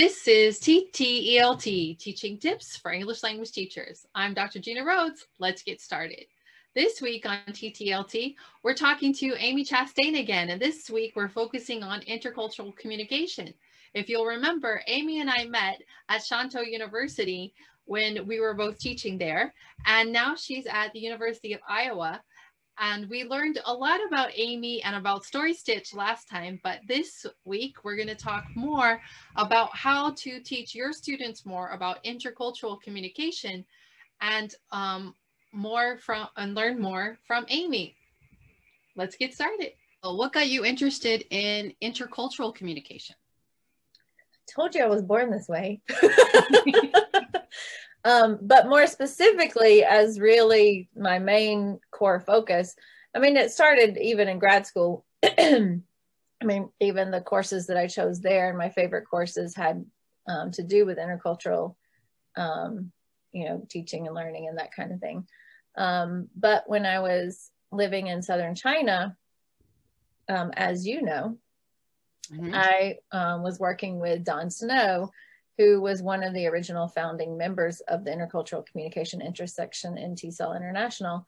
This is TTELT, Teaching Tips for English Language Teachers. I'm Dr. Gina Rhodes. Let's get started. This week on TTLT, we're talking to Amy Chastain again, and this week we're focusing on intercultural communication. If you'll remember, Amy and I met at Shantou University when we were both teaching there, and now she's at the University of Iowa and we learned a lot about Amy and about Story Stitch last time, but this week we're going to talk more about how to teach your students more about intercultural communication and um, more from and learn more from Amy. Let's get started. Well, what got you interested in intercultural communication? I told you I was born this way. Um, but more specifically, as really my main core focus, I mean, it started even in grad school. I mean, even the courses that I chose there and my favorite courses had um, to do with intercultural, um, you know, teaching and learning and that kind of thing. Um, but when I was living in southern China, um, as you know, mm-hmm. I um, was working with Don Snow, who was one of the original founding members of the Intercultural Communication Interest Section in TESOL International.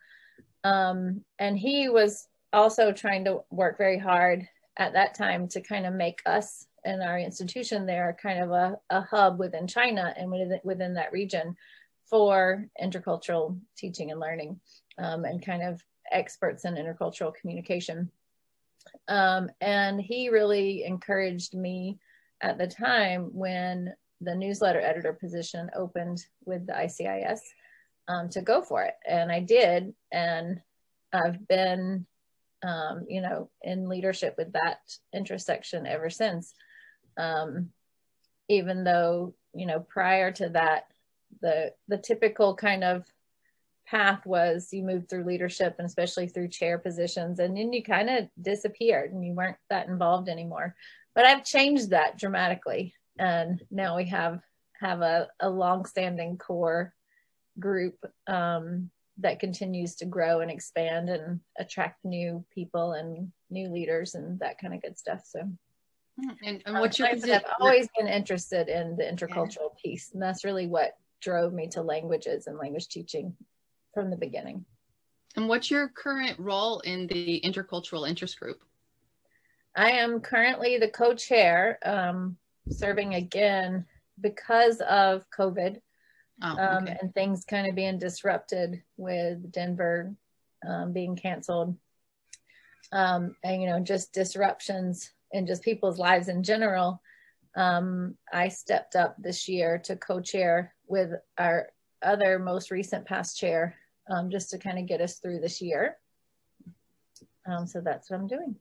Um, and he was also trying to work very hard at that time to kind of make us and our institution there kind of a, a hub within China and within, within that region for intercultural teaching and learning um, and kind of experts in intercultural communication. Um, and he really encouraged me at the time when the newsletter editor position opened with the ICIS um, to go for it. And I did. And I've been, um, you know, in leadership with that interest section ever since. Um, even though, you know, prior to that, the, the typical kind of path was you moved through leadership and especially through chair positions and then you kind of disappeared and you weren't that involved anymore. But I've changed that dramatically and now we have have a, a long-standing core group um, that continues to grow and expand and attract new people and new leaders and that kind of good stuff so. Hmm, and, and your um, I've always been interested in the intercultural yeah. piece and that's really what drove me to languages and language teaching from the beginning. And what's your current role in the intercultural interest group? I am currently the co-chair um, serving again because of COVID oh, um, okay. and things kind of being disrupted with Denver um, being canceled. Um, and, you know, just disruptions in just people's lives in general. Um, I stepped up this year to co chair with our other most recent past chair um, just to kind of get us through this year. Um, so that's what I'm doing.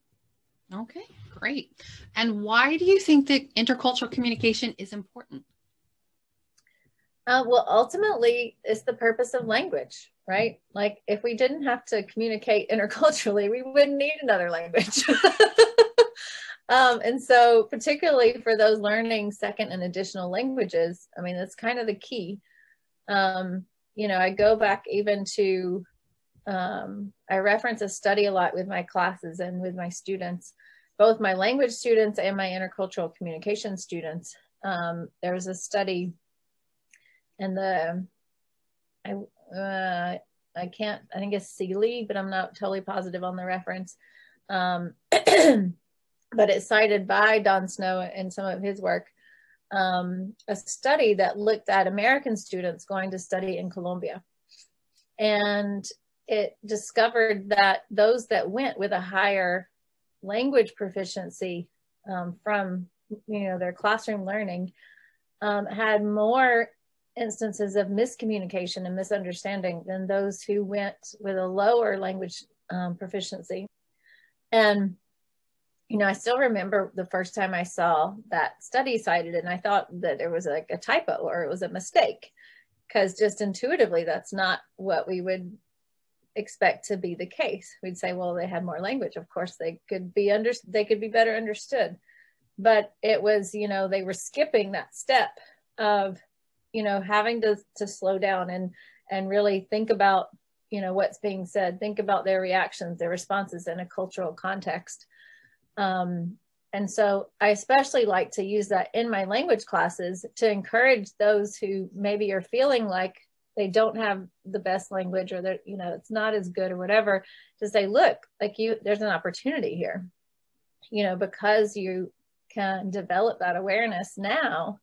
Okay, great. And why do you think that intercultural communication is important? Uh, well, ultimately, it's the purpose of language, right? Like, if we didn't have to communicate interculturally, we wouldn't need another language. um, and so, particularly for those learning second and additional languages, I mean, that's kind of the key. Um, you know, I go back even to um, I reference a study a lot with my classes and with my students, both my language students and my intercultural communication students. Um, there was a study and the, I, uh, I can't, I think it's Seeley, but I'm not totally positive on the reference. Um, but it's cited by Don Snow in some of his work, um, a study that looked at American students going to study in Colombia. And it discovered that those that went with a higher language proficiency um, from you know their classroom learning um, had more instances of miscommunication and misunderstanding than those who went with a lower language um, proficiency. And you know i still remember the first time i saw that study cited and i thought that there was like a typo or it was a mistake because just intuitively that's not what we would expect to be the case. We'd say, well, they had more language. Of course, they could be under they could be better understood. But it was, you know, they were skipping that step of, you know, having to to slow down and and really think about, you know, what's being said, think about their reactions, their responses in a cultural context. Um, and so I especially like to use that in my language classes to encourage those who maybe are feeling like they don't have the best language or that you know it's not as good or whatever to say look like you there's an opportunity here you know because you can develop that awareness now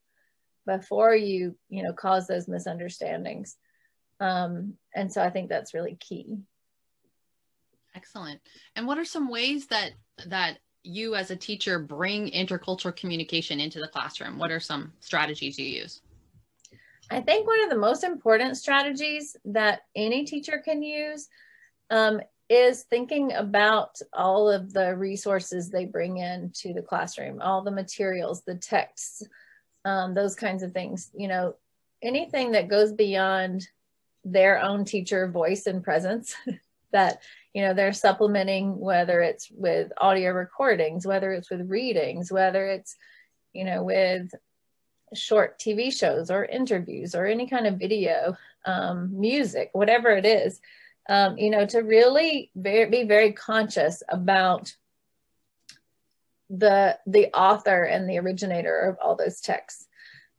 before you you know cause those misunderstandings um, and so i think that's really key excellent and what are some ways that that you as a teacher bring intercultural communication into the classroom? What are some strategies you use? I think one of the most important strategies that any teacher can use um, is thinking about all of the resources they bring in to the classroom, all the materials, the texts, um, those kinds of things. You know, anything that goes beyond their own teacher voice and presence that you know they're supplementing whether it's with audio recordings whether it's with readings whether it's you know with short tv shows or interviews or any kind of video um, music whatever it is um, you know to really be very conscious about the the author and the originator of all those texts.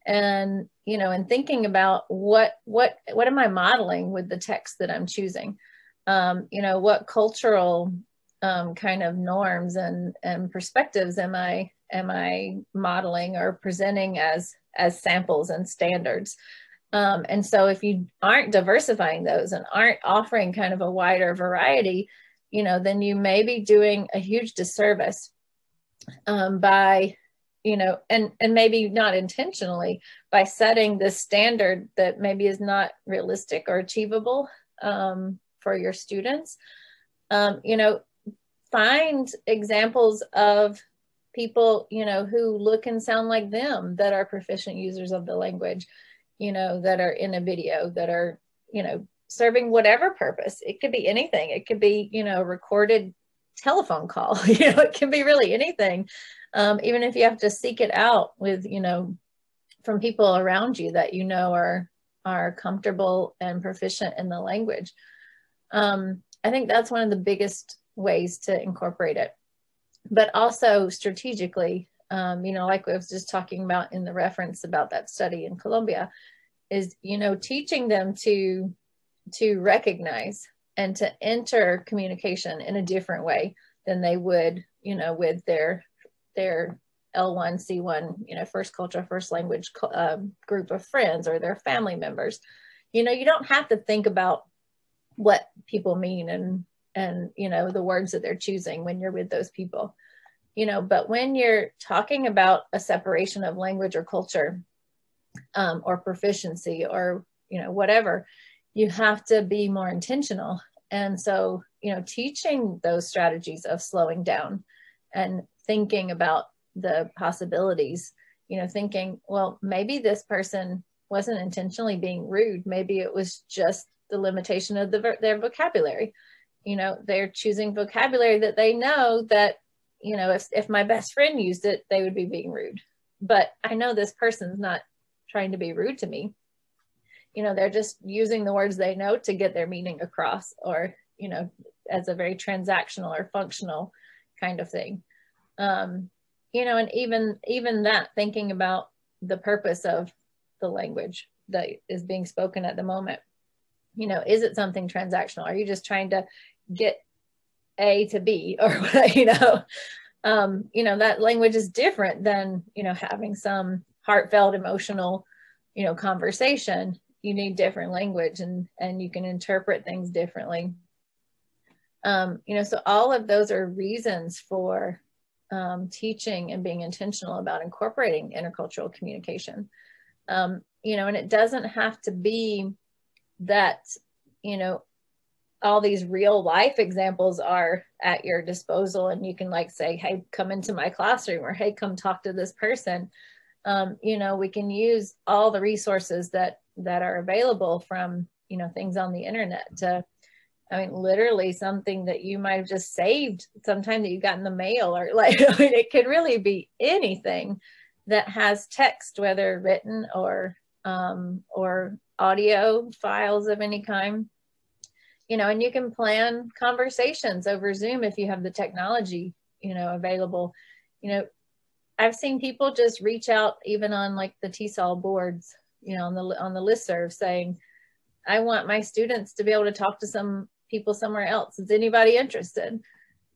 And you know and thinking about what what what am i modeling with the text that i'm choosing? Um, you know, what cultural um, kind of norms and, and perspectives am I am I modeling or presenting as as samples and standards? Um, and so if you aren't diversifying those and aren't offering kind of a wider variety, you know, then you may be doing a huge disservice um, by, you know, and and maybe not intentionally by setting this standard that maybe is not realistic or achievable um, for your students. Um, you know, find examples of people, you know, who look and sound like them that are proficient users of the language, you know, that are in a video, that are, you know, serving whatever purpose. It could be anything. It could be, you know, recorded telephone call. you know, it can be really anything. Um, even if you have to seek it out with, you know, from people around you that you know are are comfortable and proficient in the language um, I think that's one of the biggest ways to incorporate it. But also strategically, um, you know, like I was just talking about in the reference about that study in Colombia, is you know teaching them to to recognize and to enter communication in a different way than they would, you know, with their their L1, C1, you know, first culture, first language uh, group of friends or their family members. You know, you don't have to think about what people mean and and you know the words that they're choosing when you're with those people. You know but when you're talking about a separation of language or culture um, or proficiency or you know whatever you have to be more intentional. And so you know teaching those strategies of slowing down and thinking about the possibilities you know thinking well maybe this person wasn't intentionally being rude. Maybe it was just the limitation of the, their vocabulary. You know, they're choosing vocabulary that they know that, you know, if, if my best friend used it, they would be being rude. But I know this person's not trying to be rude to me. You know, they're just using the words they know to get their meaning across or, you know, as a very transactional or functional kind of thing. Um, you know, and even even that, thinking about the purpose of the language that is being spoken at the moment you know is it something transactional are you just trying to get a to b or you know? Um you know that language is different than you know having some heartfelt emotional you know conversation. You need different language and and you can interpret things differently. Um you know so all of those are reasons for um, teaching and being intentional about incorporating intercultural communication. Um, you know and it doesn't have to be that you know all these real life examples are at your disposal and you can like say hey come into my classroom or hey come talk to this person. Um, you know we can use all the resources that that are available from you know things on the internet to i mean literally something that you might have just saved sometime that you got in the mail or like I mean, it could really be anything that has text whether written or um, or audio files of any kind you know and you can plan conversations over zoom if you have the technology you know available you know I've seen people just reach out even on like the TESOL boards, you know, on the on the listserv saying, I want my students to be able to talk to some people somewhere else. Is anybody interested?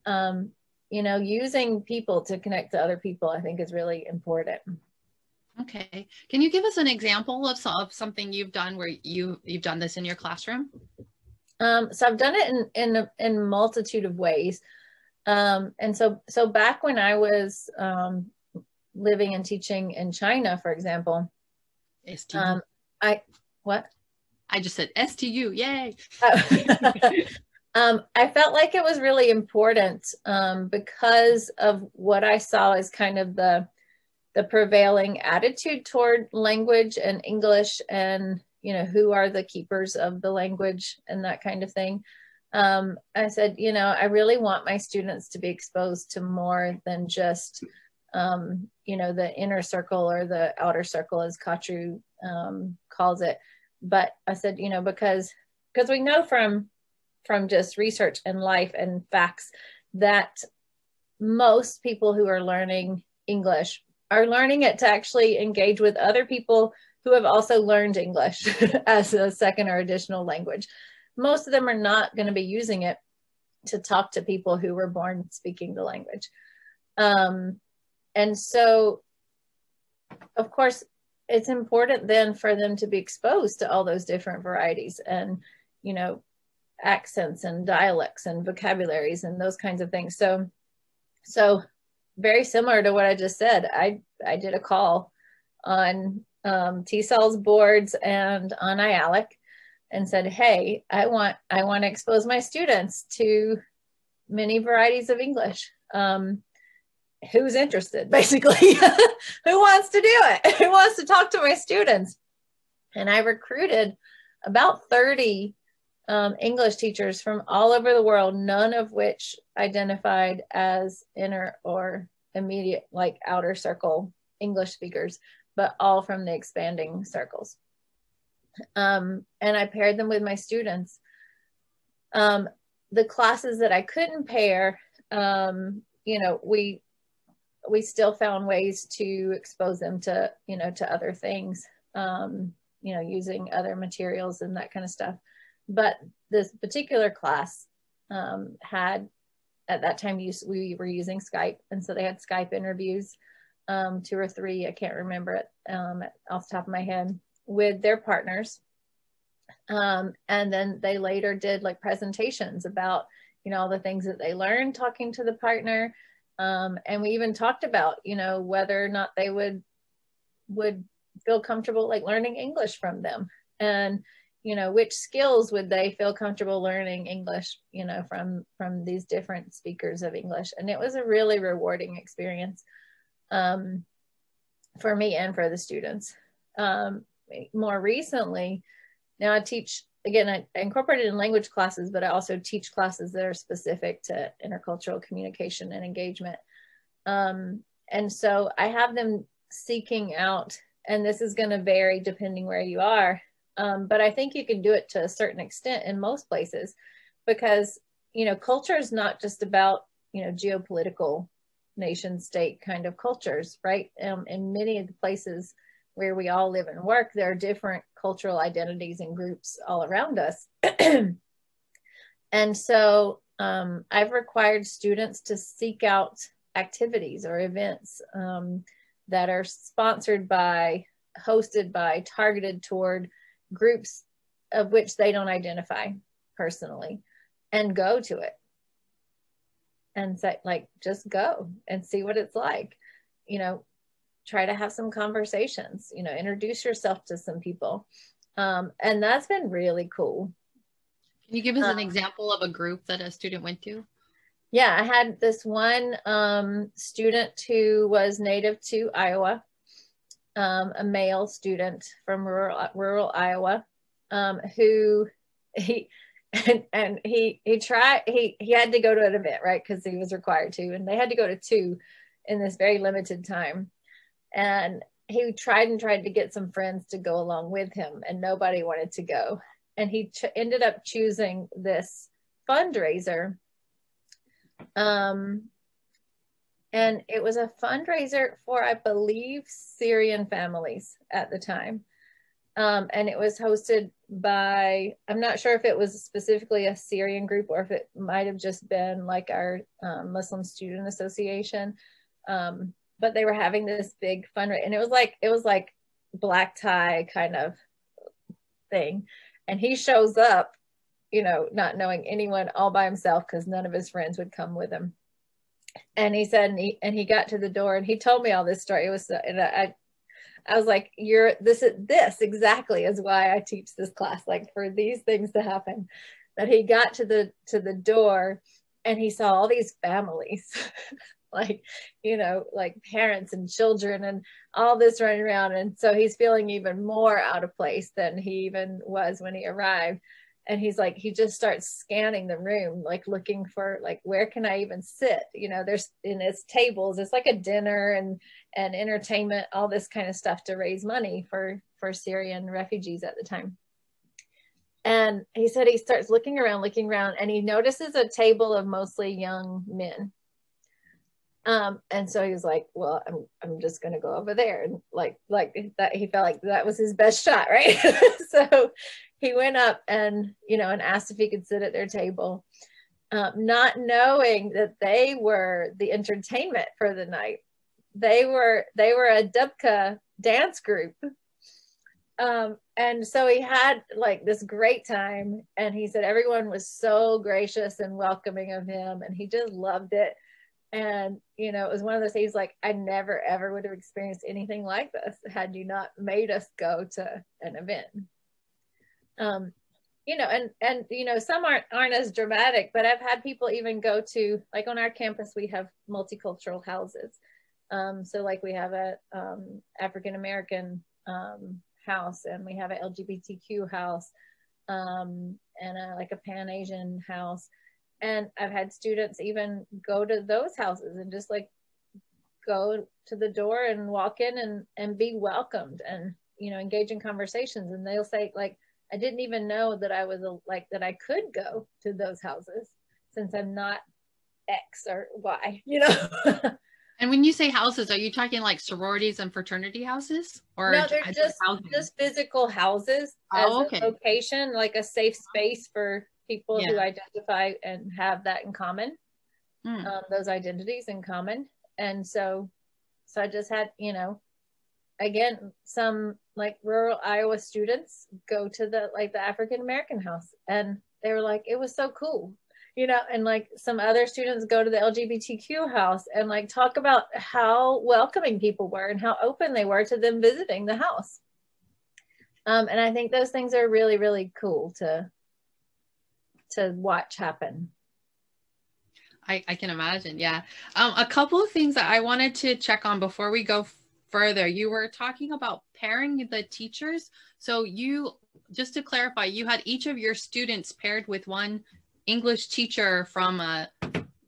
Um, you know, using people to connect to other people, I think is really important. Okay. Can you give us an example of, of something you've done where you you've done this in your classroom? Um, so I've done it in in a, in multitude of ways. Um, and so so back when I was um, living and teaching in China, for example, STU. um, I what? I just said STU. Yay. um, I felt like it was really important um, because of what I saw as kind of the the prevailing attitude toward language and English and you know who are the keepers of the language and that kind of thing. Um, I said, you know, I really want my students to be exposed to more than just um, you know the inner circle or the outer circle, as Kachru um, calls it. But I said, you know, because because we know from from just research and life and facts that most people who are learning English are learning it to actually engage with other people who have also learned English as a second or additional language. Most of them are not going to be using it to talk to people who were born speaking the language. Um, and so, of course, it's important then for them to be exposed to all those different varieties and, you know, accents and dialects and vocabularies and those kinds of things. So, so very similar to what I just said. I I did a call on um, TESOL's boards and on IALC and said, "Hey, I want I want to expose my students to many varieties of English. Um, who's interested? Basically, who wants to do it? Who wants to talk to my students?" And I recruited about thirty um, English teachers from all over the world, none of which identified as inner or immediate, like outer circle English speakers, but all from the expanding circles. Um, and I paired them with my students. Um, the classes that I couldn't pair, um, you know, we we still found ways to expose them to, you know, to other things, um, you know, using other materials and that kind of stuff but this particular class um, had at that time use we were using Skype, and so they had Skype interviews, um, two or three, I can't remember it um, off the top of my head, with their partners. Um, and then they later did like presentations about you know all the things that they learned talking to the partner, um, and we even talked about you know whether or not they would would feel comfortable like learning English from them, and you know which skills would they feel comfortable learning english you know from from these different speakers of english? And it was a really rewarding experience um, for me and for the students. Um, more recently now i teach again I, incorporated in language classes but i also teach classes that are specific to intercultural communication and engagement. Um, and so i have them seeking out and this is going to vary depending where you are um, but I think you can do it to a certain extent in most places because, you know, culture is not just about, you know, geopolitical nation state kind of cultures, right? Um, in many of the places where we all live and work, there are different cultural identities and groups all around us. and so um, I've required students to seek out activities or events um, that are sponsored by, hosted by, targeted toward groups of which they don't identify personally and go to it and say like just go and see what it's like you know try to have some conversations you know introduce yourself to some people. Um, and that's been really cool. Can you give us um, an example of a group that a student went to? Yeah i had this one um, student who was native to iowa um, a male student from rural rural Iowa um, who he and, and he he tried he he had to go to an event right? Because he was required to and they had to go to two in this very limited time. And he tried and tried to get some friends to go along with him and nobody wanted to go. And he ch- ended up choosing this fundraiser um and it was a fundraiser for, I believe, Syrian families at the time. Um, and it was hosted by, I'm not sure if it was specifically a Syrian group or if it might have just been like our um, Muslim Student Association. Um, but they were having this big fundraiser, and it was like, it was like black tie kind of thing. And he shows up, you know, not knowing anyone all by himself because none of his friends would come with him and he said and he, and he got to the door and he told me all this story it was and I, I was like you're this is this exactly is why I teach this class like for these things to happen. That he got to the to the door and he saw all these families like you know like parents and children and all this running around. And so he's feeling even more out of place than he even was when he arrived and he's like he just starts scanning the room like looking for like where can i even sit? You know there's in his tables it's like a dinner and and entertainment all this kind of stuff to raise money for for syrian refugees at the time. And he said he starts looking around looking around and he notices a table of mostly young men um and so he was like well i'm i'm just going to go over there and like like that he felt like that was his best shot right? So he went up and you know and asked if he could sit at their table um, not knowing that they were the entertainment for the night. They were they were a dabke dance group. Um, and so he had like this great time and he said everyone was so gracious and welcoming of him and he just loved it and you know it was one of those things like i never ever would have experienced anything like this had you not made us go to an event. Um you know and and you know some aren't aren't as dramatic but i've had people even go to like on our campus we have multicultural houses. Um so like we have a um african american um house and we have a lgbtq house um and a, like a pan asian house and i've had students even go to those houses and just like go to the door and walk in and and be welcomed and you know engage in conversations. And they'll say like i didn't even know that i was a, like that i could go to those houses since i'm not x or y you know? And when you say houses are you talking like sororities and fraternity houses or no they're just just physical houses oh, okay. location like a safe space for people yeah. who identify and have that in common, mm. um, those identities in common. And so, so I just had, you know, again, some like rural Iowa students go to the like the African American house, and they were like, it was so cool, you know, and like some other students go to the LGBTQ house and like talk about how welcoming people were and how open they were to them visiting the house. Um, and I think those things are really, really cool to to watch happen. I, I can imagine. Yeah. Um, a couple of things that I wanted to check on before we go further. You were talking about pairing the teachers. So you, just to clarify, you had each of your students paired with one English teacher from a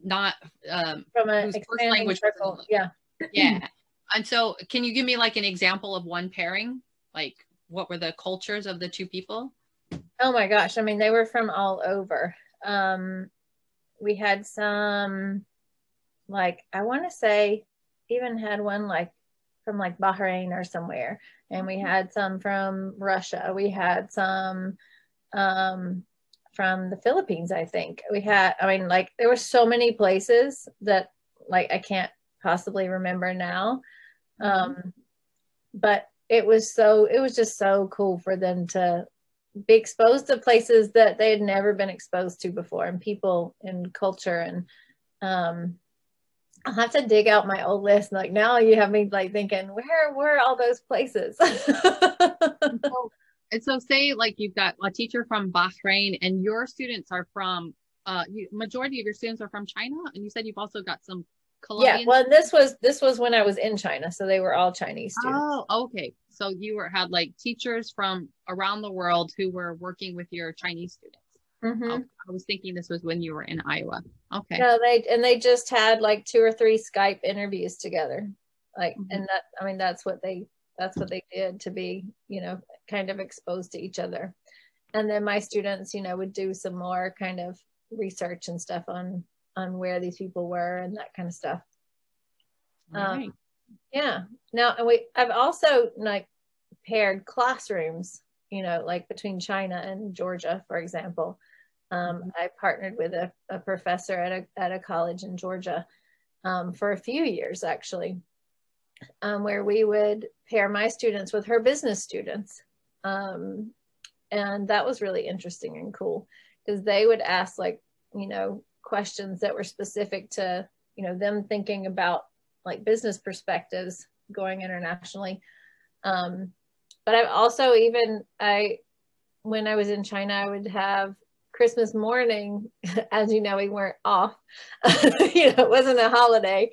not um, from a language circle. Yeah. Yeah. and so can you give me like an example of one pairing? Like what were the cultures of the two people? Oh my gosh. I mean, they were from all over. Um, we had some, like, I want to say, even had one like from like Bahrain or somewhere. And we had some from Russia. We had some um, from the Philippines, I think. We had, I mean, like, there were so many places that, like, I can't possibly remember now. Mm-hmm. Um, but it was so, it was just so cool for them to be exposed to places that they had never been exposed to before and people and culture and um I'll have to dig out my old list. Like now you have me like thinking, where were all those places? so, and so say like you've got a teacher from Bahrain and your students are from uh you, majority of your students are from China and you said you've also got some Colombian Yeah, well this was this was when I was in China, so they were all Chinese students. Oh, okay. So you were had like teachers from around the world who were working with your Chinese students. Mm-hmm. Oh, I was thinking this was when you were in Iowa. Okay. No, they and they just had like two or three Skype interviews together. Like mm-hmm. and that I mean that's what they that's what they did to be, you know, kind of exposed to each other. And then my students, you know, would do some more kind of research and stuff on on where these people were and that kind of stuff. Um, yeah. Now, and we I've also like paired classrooms, you know, like between China and Georgia, for example. Um, mm-hmm. I partnered with a, a, professor at a at a college in Georgia um, for a few years, actually, um, where we would pair my students with her business students, um, and that was really interesting and cool because they would ask like you know questions that were specific to you know them thinking about like business perspectives going internationally. Um, but i've also even i when i was in china i would have christmas morning as you know we weren't off. You know it wasn't a holiday.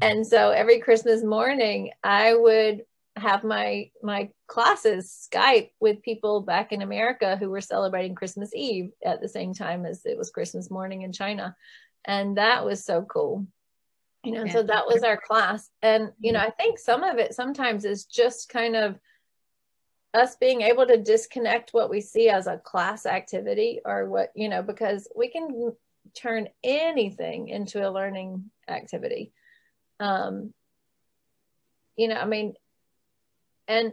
And so every christmas morning i would have my my classes Skype with people back in America who were celebrating Christmas Eve at the same time as it was Christmas morning in China. And that was so cool. You know, yeah. so that was our class. And, you know, I think some of it sometimes is just kind of us being able to disconnect what we see as a class activity or what, you know, because we can turn anything into a learning activity. Um, you know, I mean, and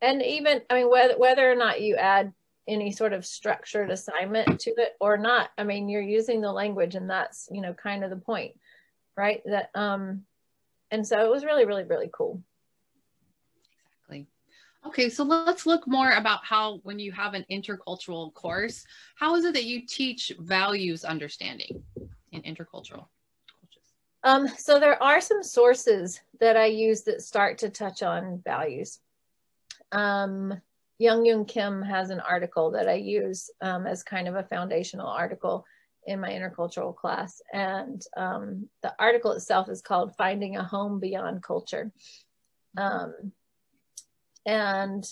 and even i mean whether whether or not you add any sort of structured assignment to it or not i mean you're using the language and that's you know kind of the point right? That um and so it was really really really cool. Exactly. Okay so let's look more about how when you have an intercultural course how is it that you teach values understanding in intercultural um, so there are some sources that I use that start to touch on values. Um, Young Yun Kim has an article that I use um, as kind of a foundational article in my intercultural class. And um, the article itself is called Finding a Home Beyond Culture. Um, and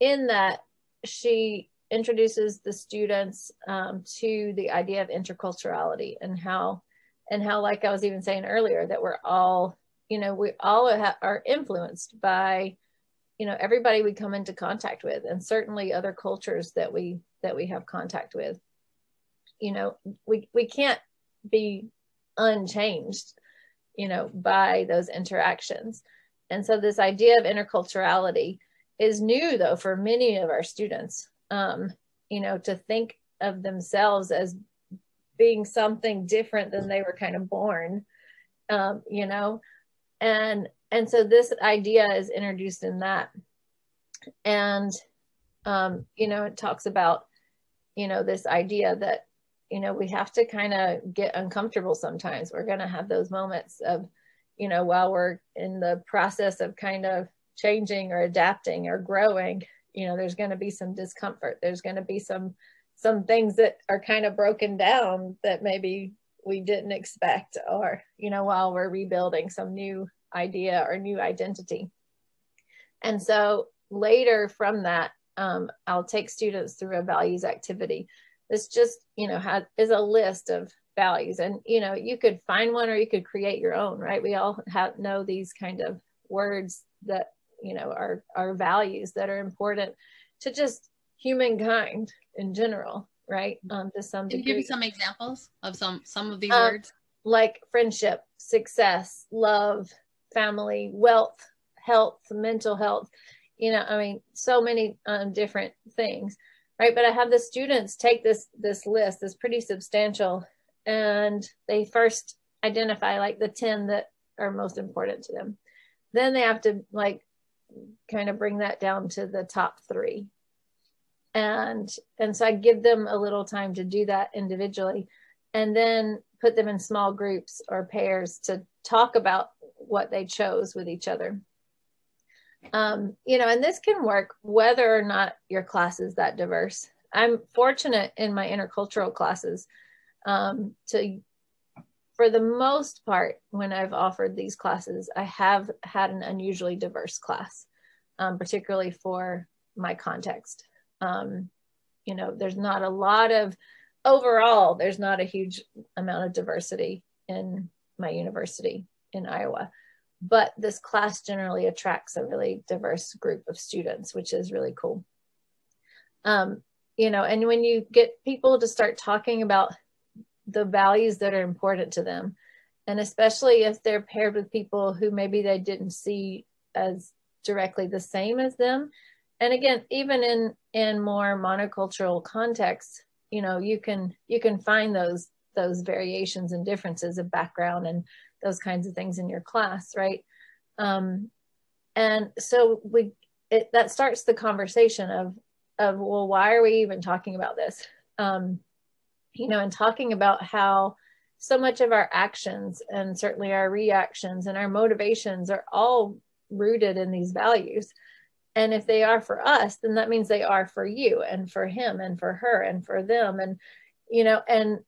in that, she introduces the students um, to the idea of interculturality and how and how like i was even saying earlier that we're all you know we all ha- are influenced by you know everybody we come into contact with and certainly other cultures that we that we have contact with. You know we we can't be unchanged you know by those interactions. And so this idea of interculturality is new though for many of our students um you know to think of themselves as being something different than they were kind of born um, you know? And and so this idea is introduced in that. And um, you know it talks about you know this idea that you know we have to kind of get uncomfortable sometimes. We're going to have those moments of you know while we're in the process of kind of changing or adapting or growing you know there's going to be some discomfort. There's going to be some some things that are kind of broken down that maybe we didn't expect or you know while we're rebuilding some new idea or new identity. And so later from that um, i'll take students through a values activity. This just you know has is a list of values and you know you could find one or you could create your own right? We all have know these kind of words that you know are are values that are important to just humankind in general, right? Um, to some Can you give me some examples of some some of these um, words? Like friendship, success, love, family, wealth, health, mental health. You know, I mean, so many um, different things, right? But I have the students take this this list, this pretty substantial, and they first identify like the ten that are most important to them. Then they have to like kind of bring that down to the top three and and so i give them a little time to do that individually and then put them in small groups or pairs to talk about what they chose with each other. Um, you know and this can work whether or not your class is that diverse. I'm fortunate in my intercultural classes um, to for the most part when i've offered these classes i have had an unusually diverse class um, particularly for my context um, you know, there's not a lot of, overall, there's not a huge amount of diversity in my university in Iowa. But this class generally attracts a really diverse group of students, which is really cool. Um, you know, and when you get people to start talking about the values that are important to them and especially if they're paired with people who maybe they didn't see as directly the same as them and again even in in more monocultural contexts you know you can you can find those those variations and differences of background and those kinds of things in your class right? Um, and so we it, that starts the conversation of of well why are we even talking about this? Um, you know and talking about how so much of our actions and certainly our reactions and our motivations are all rooted in these values and if they are for us then that means they are for you and for him and for her and for them. And you know and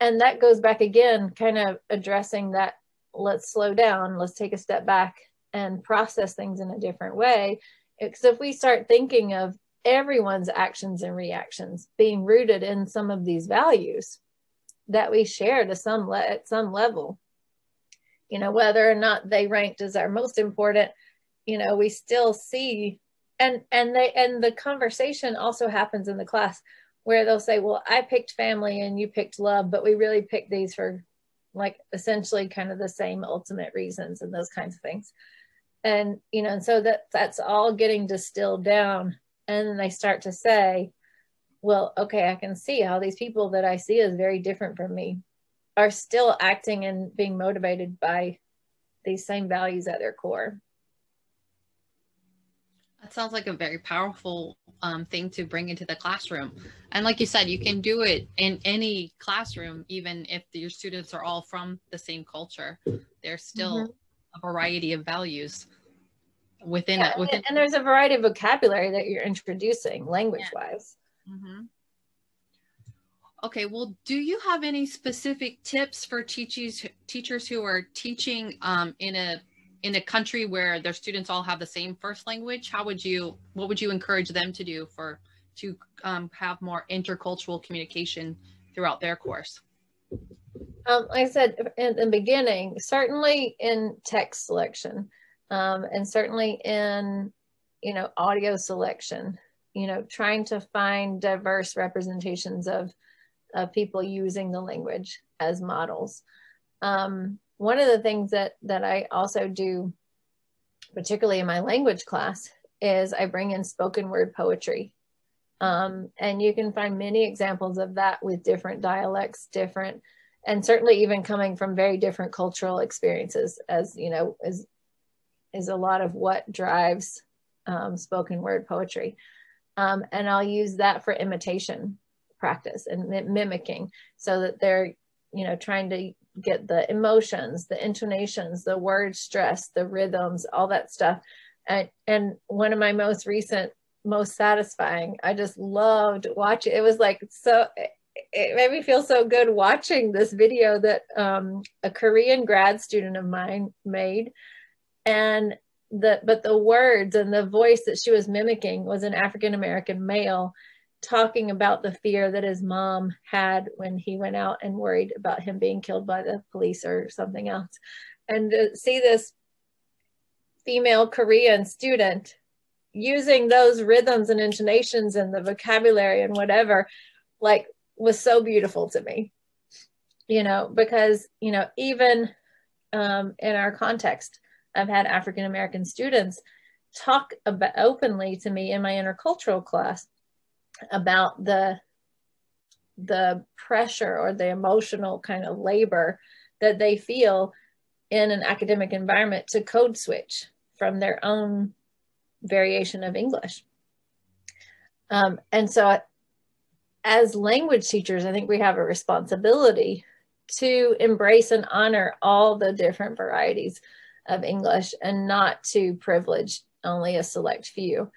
and that goes back again kind of addressing that let's slow down let's take a step back and process things in a different way. Because if we start thinking of everyone's actions and reactions being rooted in some of these values that we share to some le- at some level you know whether or not they ranked as our most important you know we still see and and they and the conversation also happens in the class where they'll say well i picked family and you picked love but we really picked these for like essentially kind of the same ultimate reasons and those kinds of things. And you know and so that that's all getting distilled down. And they start to say well okay i can see how these people that i see as very different from me are still acting and being motivated by these same values at their core that sounds like a very powerful um, thing to bring into the classroom. And like you said, you can do it in any classroom, even if your students are all from the same culture. There's still mm-hmm. a variety of values within yeah, it. Within and there's a variety of vocabulary that you're introducing language wise. Yeah. Mm-hmm. Okay, well, do you have any specific tips for teachers teachers who are teaching um, in a in a country where their students all have the same first language how would you what would you encourage them to do for to um, have more intercultural communication throughout their course? Um, like i said in the beginning certainly in text selection um, and certainly in you know audio selection you know trying to find diverse representations of of people using the language as models. Um, one of the things that that I also do, particularly in my language class, is I bring in spoken word poetry. Um, and you can find many examples of that with different dialects, different, and certainly even coming from very different cultural experiences, as you know, is is a lot of what drives um, spoken word poetry. Um, and I'll use that for imitation practice and mimicking so that they're you know trying to get the emotions, the intonations, the word stress, the rhythms, all that stuff. And, and one of my most recent, most satisfying, I just loved watching. It was like so, it made me feel so good watching this video that um, a Korean grad student of mine made. And the, but the words and the voice that she was mimicking was an African American male talking about the fear that his mom had when he went out and worried about him being killed by the police or something else. And to see this female Korean student using those rhythms and intonations and the vocabulary and whatever, like, was so beautiful to me. You know, because, you know, even um, in our context, I've had African American students talk about openly to me in my intercultural class about the the pressure or the emotional kind of labor that they feel in an academic environment to code switch from their own variation of English. Um, and so, as language teachers, I think we have a responsibility to embrace and honor all the different varieties of English and not to privilege only a select few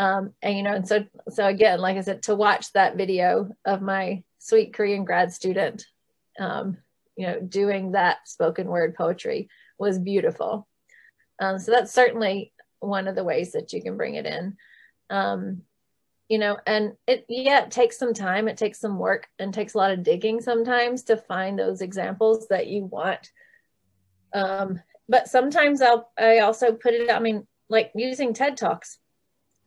um, and you know and so so again like i said to watch that video of my sweet korean grad student um, you know doing that spoken word poetry was beautiful. Um, so that's certainly one of the ways that you can bring it in. Um, you know and it yeah it takes some time it takes some work and takes a lot of digging sometimes to find those examples that you want. Um, but sometimes i'll i also put it i mean like using ted talks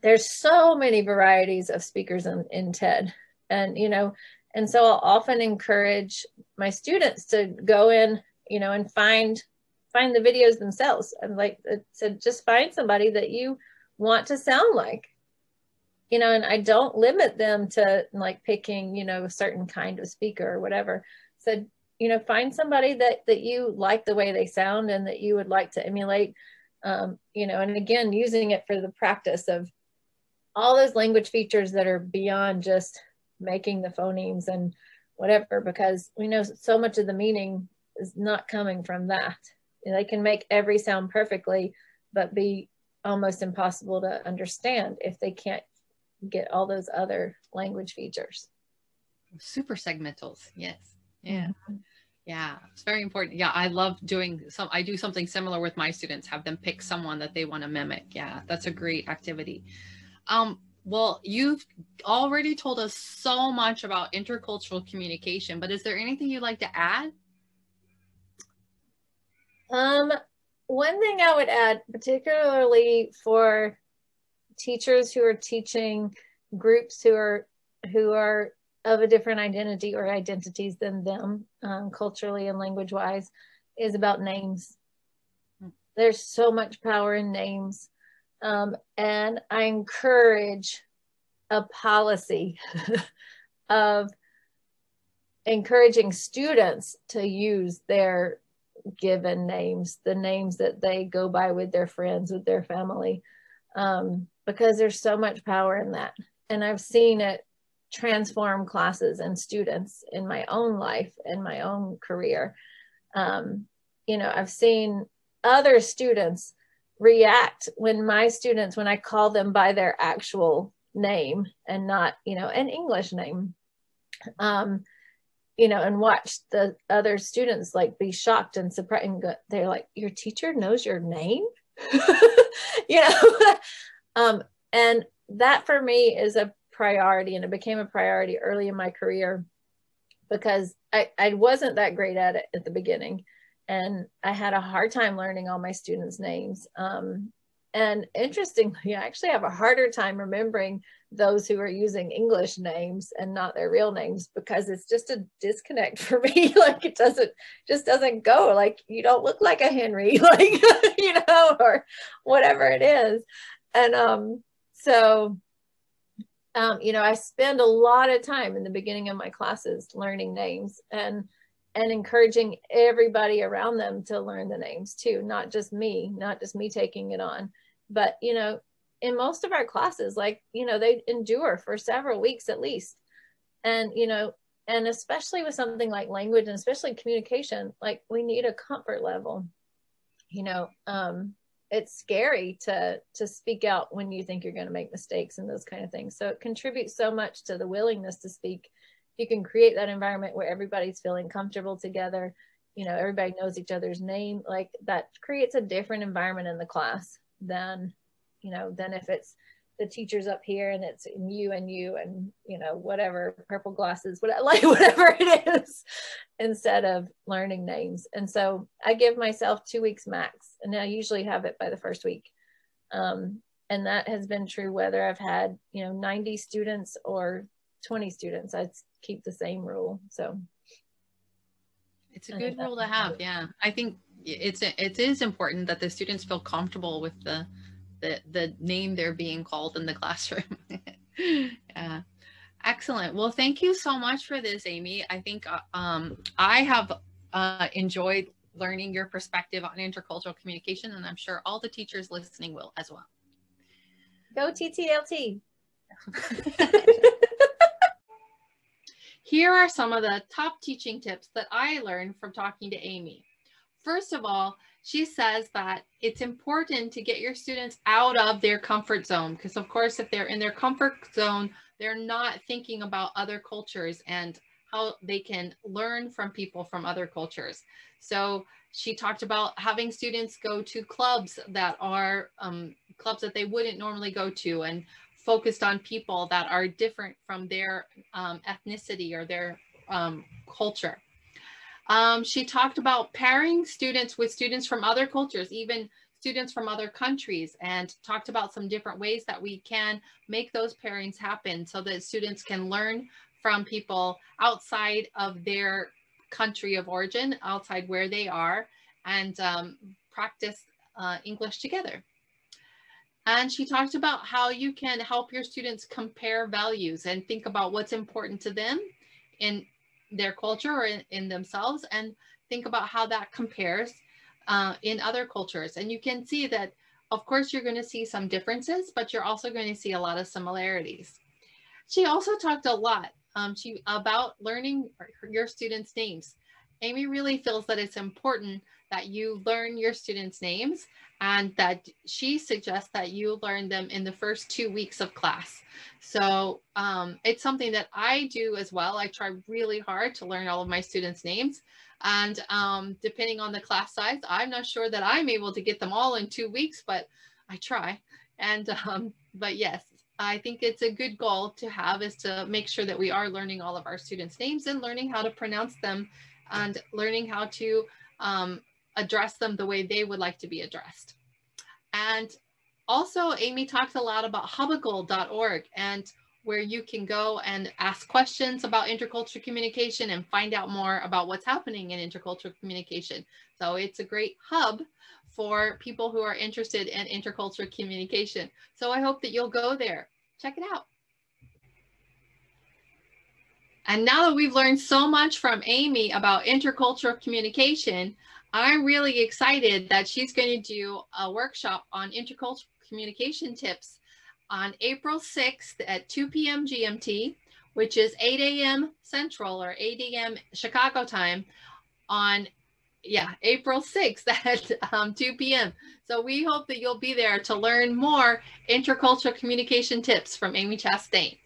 there's so many varieties of speakers in, in TED. And, you know, and so I'll often encourage my students to go in, you know, and find find the videos themselves. And like it said, just find somebody that you want to sound like. You know, and I don't limit them to like picking, you know, a certain kind of speaker or whatever. Said, you know, find somebody that that you like the way they sound and that you would like to emulate. Um, you know, and again, using it for the practice of all those language features that are beyond just making the phonemes and whatever, because we know so much of the meaning is not coming from that. They can make every sound perfectly, but be almost impossible to understand if they can't get all those other language features. Suprasegmentals, yes. Yeah. Mm-hmm. Yeah, it's very important. Yeah, I love doing some I do something similar with my students, have them pick someone that they want to mimic. Yeah, that's a great activity. Um, well, you've already told us so much about intercultural communication, but is there anything you'd like to add? Um, one thing I would add, particularly for teachers who are teaching groups who are who are of a different identity or identities than them, um, culturally and language wise, is about names. Hmm. There's so much power in names. Um, and I encourage a policy of encouraging students to use their given names, the names that they go by with their friends, with their family, um, because there's so much power in that. And I've seen it transform classes and students in my own life and my own career. Um, you know, I've seen other students react when my students when i call them by their actual name and not you know an english name. Um you know and watch the other students like be shocked and surprised and go, they're like your teacher knows your name? You know? Um and that for me is a priority and it became a priority early in my career because I, I wasn't that great at it at the beginning and I had a hard time learning all my students' names. Um, and interestingly, I actually have a harder time remembering those who are using English names and not their real names because it's just a disconnect for me. like it doesn't just doesn't go. Like you don't look like a Henry, like you know, or whatever it is. And um, so um, you know, I spend a lot of time in the beginning of my classes learning names and and encouraging everybody around them to learn the names too not just me not just me taking it on. But you know in most of our classes like you know they endure for several weeks at least. And you know and especially with something like language and especially communication like we need a comfort level. You know um it's scary to to speak out when you think you're going to make mistakes and those kind of things. So it contributes so much to the willingness to speak you can create that environment where everybody's feeling comfortable together. You know everybody knows each other's name. Like that creates a different environment in the class than you know than if it's the teachers up here and it's you and you and you know whatever purple glasses whatever, like whatever it is instead of learning names. And so i give myself two weeks max and i usually have it by the first week. Um, and that has been true whether i've had you know 90 students or 20 students i'd keep the same rule so. It's a good rule to have yeah. I think it's it is important that the students feel comfortable with the the, the name they're being called in the classroom. Yeah. Excellent. Well thank you so much for this amy. I think uh, um, i have uh, enjoyed learning your perspective on intercultural communication and i'm sure all the teachers listening will as well. Go ttlt Here are some of the top teaching tips that I learned from talking to Amy. First of all, she says that it's important to get your students out of their comfort zone because of course if they're in their comfort zone, they're not thinking about other cultures and how they can learn from people from other cultures. So she talked about having students go to clubs that are um, clubs that they wouldn't normally go to and focused on people that are different from their um, ethnicity or their um, culture. Um, she talked about pairing students with students from other cultures, even students from other countries, and talked about some different ways that we can make those pairings happen so that students can learn from people outside of their country of origin, outside where they are, and um, practice uh, English together. And she talked about how you can help your students compare values and think about what's important to them in their culture or in, in themselves and think about how that compares uh, in other cultures. And you can see that, of course, you're going to see some differences, but you're also going to see a lot of similarities. She also talked a lot um, she, about learning your students' names. Amy really feels that it's important that you learn your students' names and that she suggests that you learn them in the first two weeks of class. So um, it's something that I do as well. I try really hard to learn all of my students' names. And um, depending on the class size, I'm not sure that I'm able to get them all in two weeks, but I try. And, um, but yes, I think it's a good goal to have is to make sure that we are learning all of our students' names and learning how to pronounce them and learning how to um, address them the way they would like to be addressed. And also, Amy talks a lot about hubicl.org and where you can go and ask questions about intercultural communication and find out more about what's happening in intercultural communication. So it's a great hub for people who are interested in intercultural communication. So I hope that you'll go there. Check it out. And now that we've learned so much from Amy about intercultural communication, I'm really excited that she's going to do a workshop on intercultural communication tips on April 6th at 2 p.m. GMT, which is 8 a.m. Central or 8 a.m. Chicago time on, yeah, April 6th at um, 2 p.m. So we hope that you'll be there to learn more intercultural communication tips from Amy Chastain.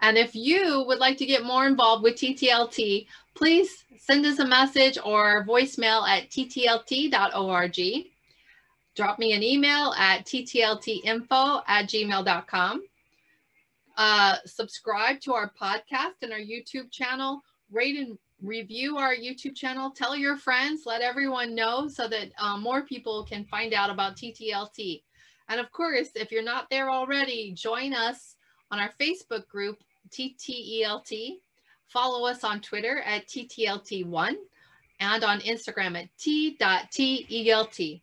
And if you would like to get more involved with TTLT, please send us a message or voicemail at ttlt.org. Drop me an email at ttltinfo at gmail.com. Uh, subscribe to our podcast and our YouTube channel. Rate and review our YouTube channel. Tell your friends. Let everyone know so that uh, more people can find out about TTLT. And of course, if you're not there already, join us on our Facebook group, TTELT. Follow us on Twitter at TTLT1 and on Instagram at T.TELT.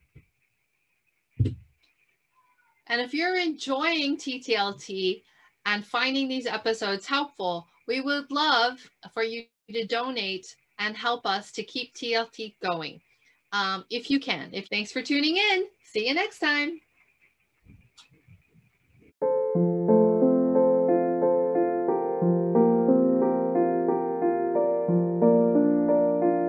And if you're enjoying TTLT and finding these episodes helpful, we would love for you to donate and help us to keep TLT going um, if you can. If thanks for tuning in. See you next time.